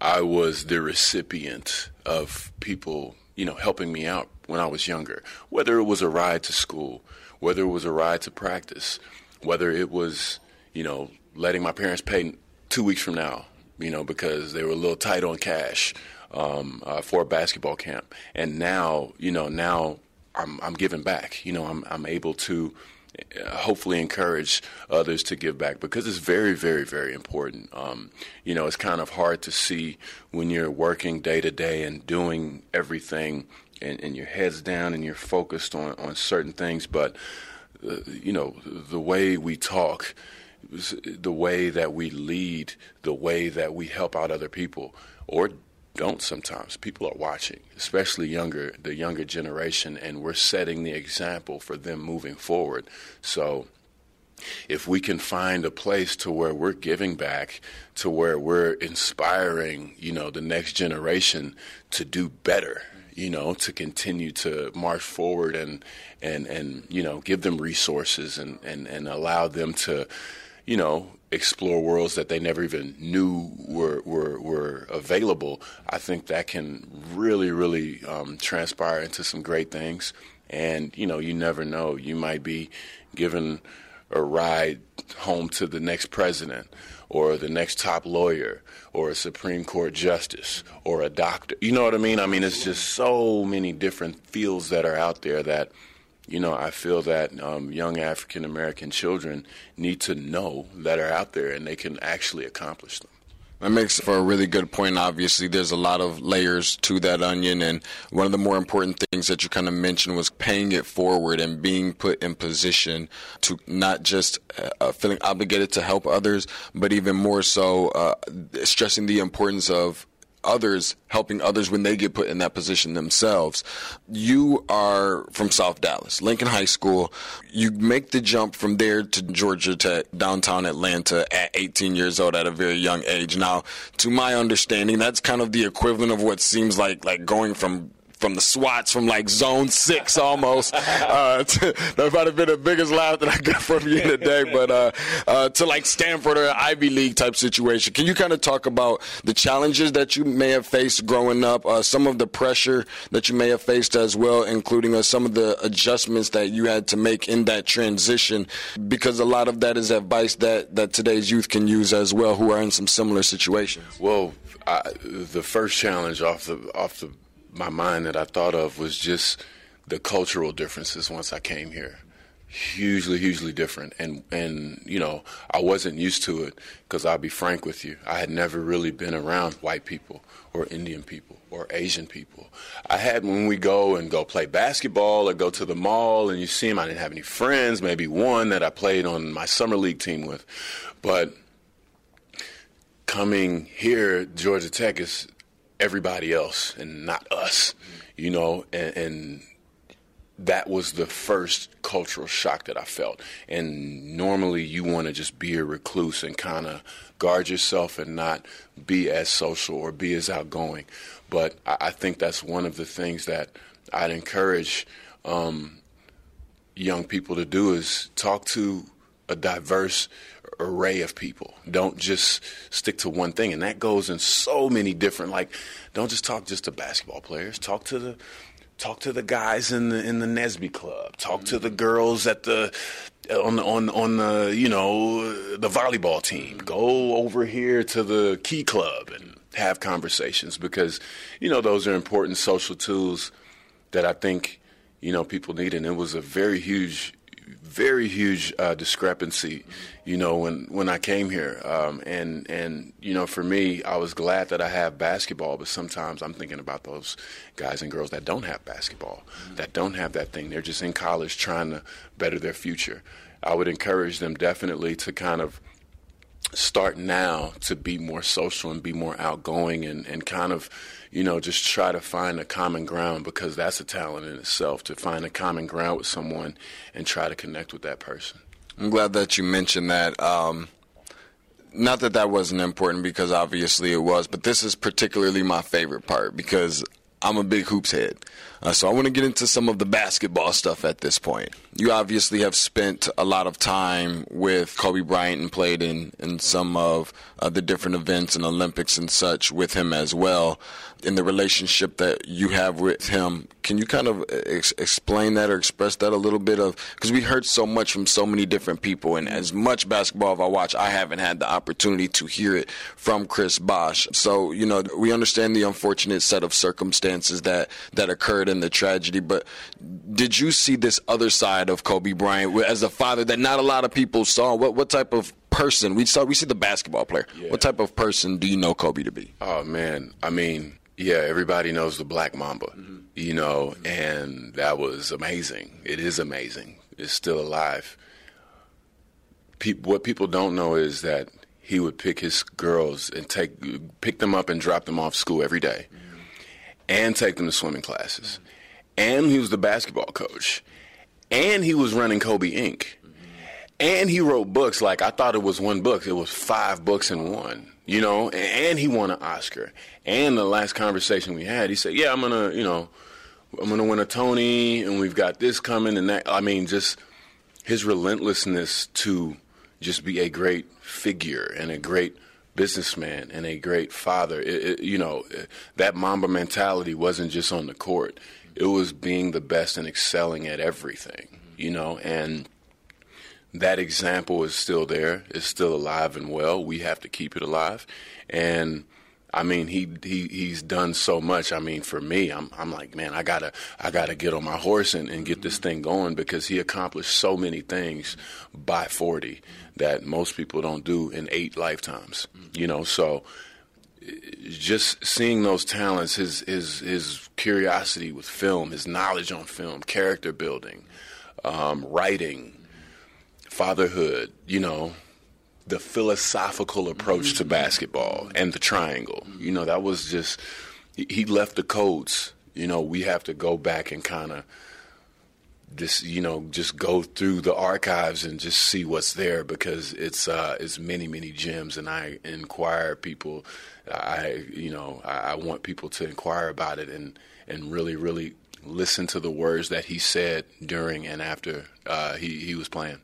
I was the recipient of people, you know, helping me out when I was younger, whether it was a ride to school, whether it was a ride to practice, whether it was, you know, letting my parents pay two weeks from now you know, because they were a little tight on cash um, uh, for a basketball camp. And now, you know, now I'm, I'm giving back. You know, I'm, I'm able to uh, hopefully encourage others to give back because it's very, very, very important. Um, you know, it's kind of hard to see when you're working day to day and doing everything and, and your head's down and you're focused on, on certain things. But, uh, you know, the way we talk, the way that we lead, the way that we help out other people, or don't sometimes. People are watching, especially younger, the younger generation, and we're setting the example for them moving forward. So if we can find a place to where we're giving back, to where we're inspiring, you know, the next generation to do better, you know, to continue to march forward and and and you know, give them resources and and and allow them to you know, explore worlds that they never even knew were were, were available, I think that can really, really um, transpire into some great things. And you know, you never know. You might be given a ride home to the next president, or the next top lawyer, or a Supreme Court justice, or a doctor. You know what I mean? I mean, it's just so many different fields that are out there that you know, I feel that um, young African American children need to know that are out there and they can actually accomplish them. That makes for a really good point. Obviously, there's a lot of layers to that onion, and one of the more important things that you kind of mentioned was paying it forward and being put in position to not just uh, feeling obligated to help others, but even more so uh, stressing the importance of others helping others when they get put in that position themselves. You are from South Dallas, Lincoln High School. You make the jump from there to Georgia Tech, downtown Atlanta at 18 years old at a very young age. Now, to my understanding, that's kind of the equivalent of what seems like like going from from the SWATs from like zone six almost. Uh, [laughs] to, that might have been the biggest laugh that I got from you today, but uh, uh, to like Stanford or Ivy League type situation. Can you kind of talk about the challenges that you may have faced growing up, uh, some of the pressure that you may have faced as well, including uh, some of the adjustments that you had to make in that transition? Because a lot of that is advice that, that today's youth can use as well, who are in some similar situations. Well, I, the first challenge off the off the my mind that I thought of was just the cultural differences once I came here. Hugely, hugely different, and and you know I wasn't used to it because I'll be frank with you, I had never really been around white people or Indian people or Asian people. I had when we go and go play basketball or go to the mall and you see them, I didn't have any friends, maybe one that I played on my summer league team with, but coming here, Georgia Tech is everybody else and not us, you know, and, and that was the first cultural shock that I felt. And normally you want to just be a recluse and kind of guard yourself and not be as social or be as outgoing. But I, I think that's one of the things that I'd encourage um, young people to do is talk to a diverse array of people. Don't just stick to one thing. And that goes in so many different like don't just talk just to basketball players. Talk to the talk to the guys in the in the NSBE club. Talk to the girls at the on the, on on the you know the volleyball team. Go over here to the key club and have conversations because you know those are important social tools that I think you know people need. And it was a very huge, very huge uh, discrepancy, you know, when when I came here. Um, and and you know, for me, I was glad that I have basketball, but sometimes I'm thinking about those guys and girls that don't have basketball, mm-hmm. that don't have that thing. They're just in college trying to better their future. I would encourage them definitely to kind of start now to be more social and be more outgoing and, and kind of, you know, just try to find a common ground because that's a talent in itself to find a common ground with someone and try to connect with that person. I'm glad that you mentioned that. Um, not that that wasn't important because obviously it was, but this is particularly my favorite part because I'm a big hoops head. Uh, so I want to get into some of the basketball stuff at this point. You obviously have spent a lot of time with Kobe Bryant and played in, in some of uh, the different events and Olympics and such with him as well. In the relationship that you have with him, can you kind of ex- explain that or express that a little bit of? Because we heard so much from so many different people, and as much basketball as I watch, I haven't had the opportunity to hear it from Chris Bosh. So you know, we understand the unfortunate set of circumstances that that occurred in the tragedy, but did you see this other side of Kobe Bryant as a father that not a lot of people saw? What what type of person we saw? We see the basketball player. Yeah. What type of person do you know Kobe to be? Oh man, I mean, yeah, everybody knows the Black Mamba, mm-hmm. you know, and that was amazing. It is amazing. It's still alive. Pe- what people don't know is that he would pick his girls and take pick them up and drop them off school every day, mm-hmm. and take them to swimming classes. Mm-hmm and he was the basketball coach, and he was running Kobe Inc. And he wrote books like I thought it was one book. It was five books in one, you know. And he won an Oscar. And the last conversation we had, he said, "Yeah, I'm gonna, you know, I'm gonna win a Tony, and we've got this coming and that." I mean, just his relentlessness to just be a great figure and a great businessman and a great father. It, it, you know, that Mamba mentality wasn't just on the court it was being the best and excelling at everything, you know, and that example is still there. It's still alive and well. We have to keep it alive. And I mean, he he he's done so much. I mean, for me, I'm I'm like, man, I gotta I gotta get on my horse and, and get this thing going because he accomplished so many things by 40 that most people don't do in eight lifetimes. You know, so just seeing those talents, his his his curiosity with film, his knowledge on film, character building, um, writing, fatherhood, you know, the philosophical approach to basketball and the triangle. You know, that was just he left the codes. You know, we have to go back and kind of just you know just go through the archives and just see what's there because it's uh, it's many many gems and I inquire people I you know I, I want people to inquire about it and and really really listen to the words that he said during and after uh, he he was playing.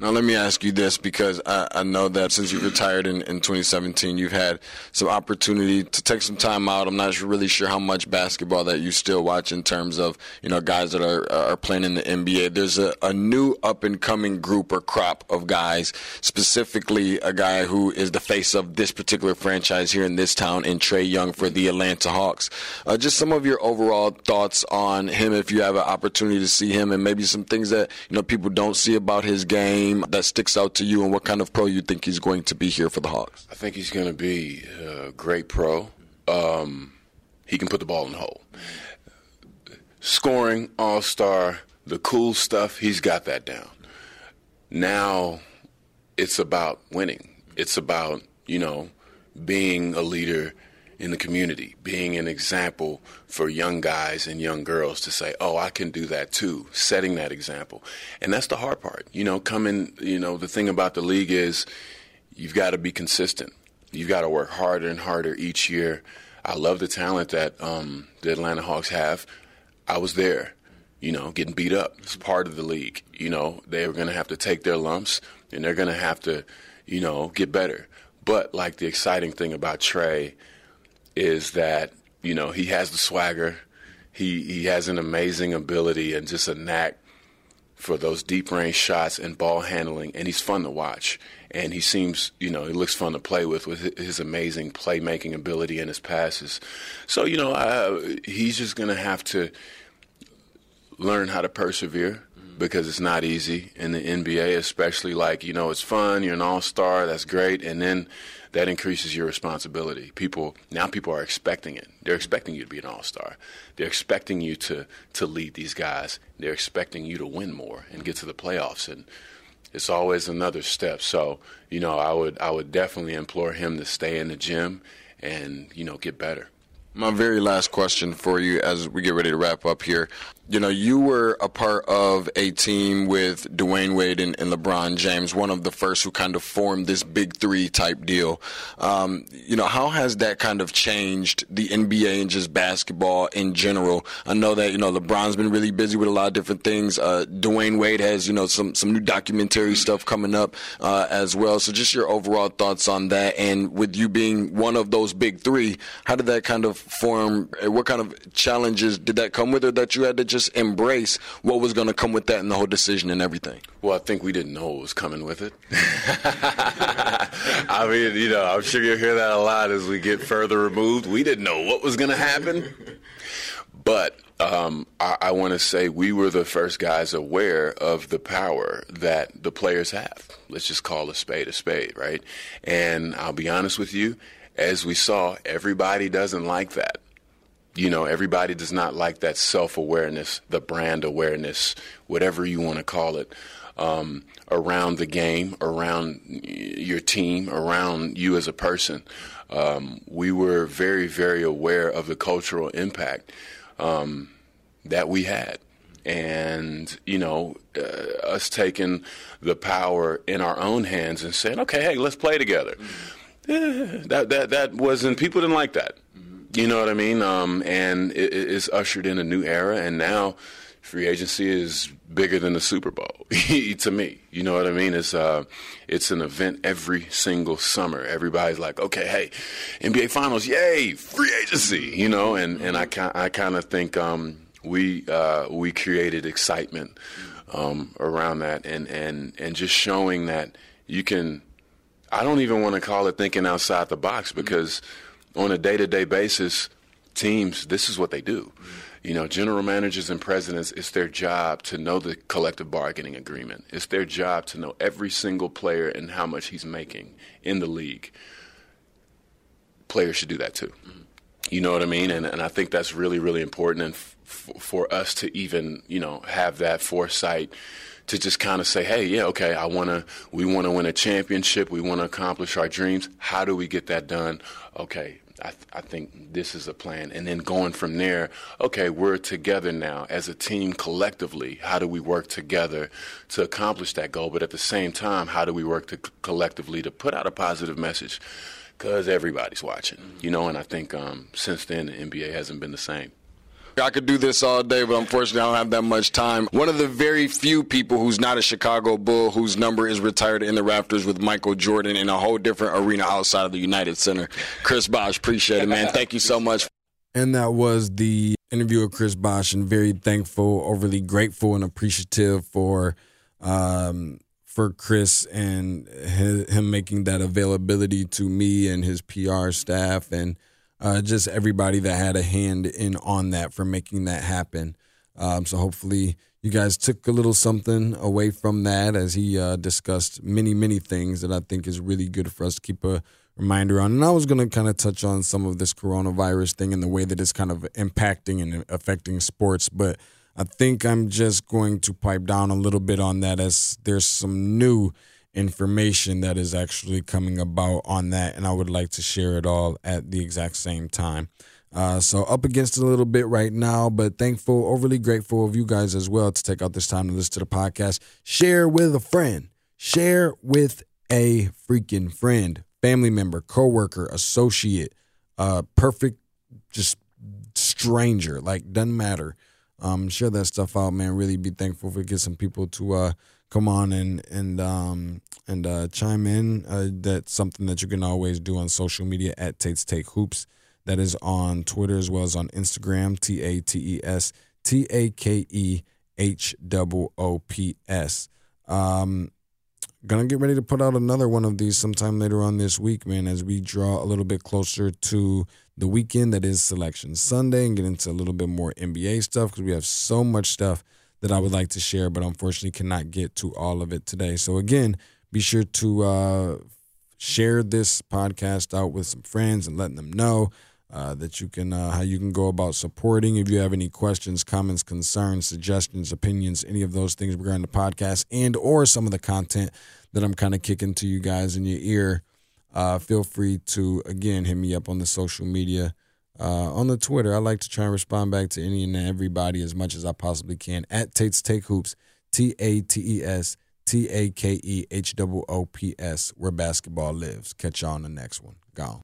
Now, let me ask you this because I, I know that since you retired in, in 2017, you've had some opportunity to take some time out. I'm not really sure how much basketball that you still watch in terms of, you know, guys that are, are playing in the NBA. There's a, a new up and coming group or crop of guys, specifically a guy who is the face of this particular franchise here in this town in Trae Young for the Atlanta Hawks. Uh, just some of your overall thoughts on him if you have an opportunity to see him and maybe some things that, you know, people don't see about his game name that sticks out to you, and what kind of pro you think he's going to be here for the Hawks? I think he's going to be a great pro. Um, he can put the ball in the hole. Scoring, all star, the cool stuff, he's got that down. Now it's about winning. It's about, you know, being a leader in the community, being an example for young guys and young girls to say, "Oh, I can do that too." Setting that example, and that's the hard part. You know, coming. You know, the thing about the league is you've got to be consistent. You've got to work harder and harder each year. I love the talent that um, the Atlanta Hawks have. I was there, you know, getting beat up. It's part of the league. You know, they're going to have to take their lumps and they're going to have to, you know, get better. But like the exciting thing about Trae is that you know he has the swagger, he he has an amazing ability and just a knack for those deep range shots and ball handling, and he's fun to watch. And he seems, you know, he looks fun to play with with his amazing playmaking ability and his passes. So, you know, uh, he's just going to have to learn how to persevere because it's not easy in the NBA, especially like, you know, it's fun, you're an all star, that's great. And then that increases your responsibility. People now people are expecting it. They're expecting you to be an all star. They're expecting you to to lead these guys. They're expecting you to win more and get to the playoffs. And it's always another step. So, you know, I would I would definitely implore him to stay in the gym and, you know, get better. My very last question for you as we get ready to wrap up here you know, you were a part of a team with Dwyane Wade and, and, LeBron James, one of the first who kind of formed this big three type deal. Um, you know, how has that kind of changed the NBA and just basketball in general? I know that, you know, LeBron's been really busy with a lot of different things. Uh, Dwyane Wade has, you know, some, some new documentary stuff coming up uh, as well. So just your overall thoughts on that. And with you being one of those big three, how did that kind of form? What kind of challenges did that come with or that you had to just embrace what was going to come with that and the whole decision and everything? Well, I think we didn't know what was coming with it. [laughs] I mean, you know, I'm sure you'll hear that a lot as we get further removed. We didn't know what was going to happen. But um, I, I want to say we were the first guys aware of the power that the players have. Let's just call a spade a spade, right? And I'll be honest with you, as we saw, everybody doesn't like that you know, everybody does not like that self awareness, the brand awareness, whatever you want to call it, um, around the game, around your team, around you as a person. Um, we were very, very aware of the cultural impact um, that we had. And, you know, uh, us taking the power in our own hands and saying, okay, hey, let's play together. Mm-hmm. Yeah, that, that, that wasn't, people didn't like that. You know what I mean? Um, and it, it's ushered in a new era, and now free agency is bigger than the Super Bowl [laughs] to me. You know what I mean? It's uh, it's an event every single summer. Everybody's like, okay, hey, NBA Finals, yay, free agency. You know, and and I I kind of think um, we uh, we created excitement um, around that, and and and just showing that you can. I don't even want to call it thinking outside the box because. Mm-hmm on a day to day basis, teams, this is what they do. You know, general managers and presidents, it's their job to know the collective bargaining agreement. It's their job to know every single player and how much he's making in the league. Players should do that too. You know what I mean? And, and I think that's really, really important. And f- for us to even, you know, have that foresight to just kind of say, hey, yeah, okay, I want to, we want to win a championship. We want to accomplish our dreams. How do we get that done? Okay, I, th- I, think this is a plan. And then going from there, okay, we're together now as a team collectively. How do we work together to accomplish that goal? But at the same time, how do we work to collectively to put out a positive message? Because everybody's watching, you know. And I think um, since then, the NBA hasn't been the same. I could do this all day, but unfortunately, I don't have that much time. One of the very few people who's not a Chicago Bull whose number is retired in the Raptors with Michael Jordan in a whole different arena outside of the United Center. Chris Bosh, appreciate it, man. Thank you so much. And that was the interview with Chris Bosh, and very thankful, overly grateful, and appreciative for um, for Chris and his, him making that availability to me and his PR staff and uh, just everybody that had a hand in on that for making that happen. Um, so hopefully you guys took a little something away from that as he uh, discussed many, many things that I think is really good for us to keep a reminder on. And I was going to kind of touch on some of this coronavirus thing and the way that it's kind of impacting and affecting sports, but I think I'm just going to pipe down a little bit on that as there's some new information that is actually coming about on that, and I would like to share it all at the exact same time. Uh, so up against a little bit right now, but thankful, overly grateful of you guys as well to take out this time to listen to the podcast. Share with a friend. Share with a freaking friend, family member, coworker, associate, uh, perfect, just stranger. Like doesn't matter. Um, share that stuff out, man. Really be thankful for get some people to uh come on and and um, and uh, chime in. Uh, that's something that you can always do on social media at Tate's Take Hoops. That is on Twitter as well as on Instagram. T A T E S T A K E H O O P S. Um, gonna get ready to put out another one of these sometime later on this week, man, as we draw a little bit closer to the weekend that is Selection Sunday and get into a little bit more NBA stuff because we have so much stuff that I would like to share, but unfortunately cannot get to all of it today. So again, be sure to uh, share this podcast out with some friends and letting them know. Uh, that you can uh, how you can go about supporting. If you have any questions, comments, concerns, suggestions, opinions, any of those things regarding the podcast and or some of the content that I'm kind of kicking to you guys in your ear, uh, feel free to again hit me up on the social media. Uh, on the Twitter, I like to try and respond back to any and everybody as much as I possibly can at Tate's Take Hoops, T A T E S T A K E H O O P S, where basketball lives. Catch y'all on the next one. Gone.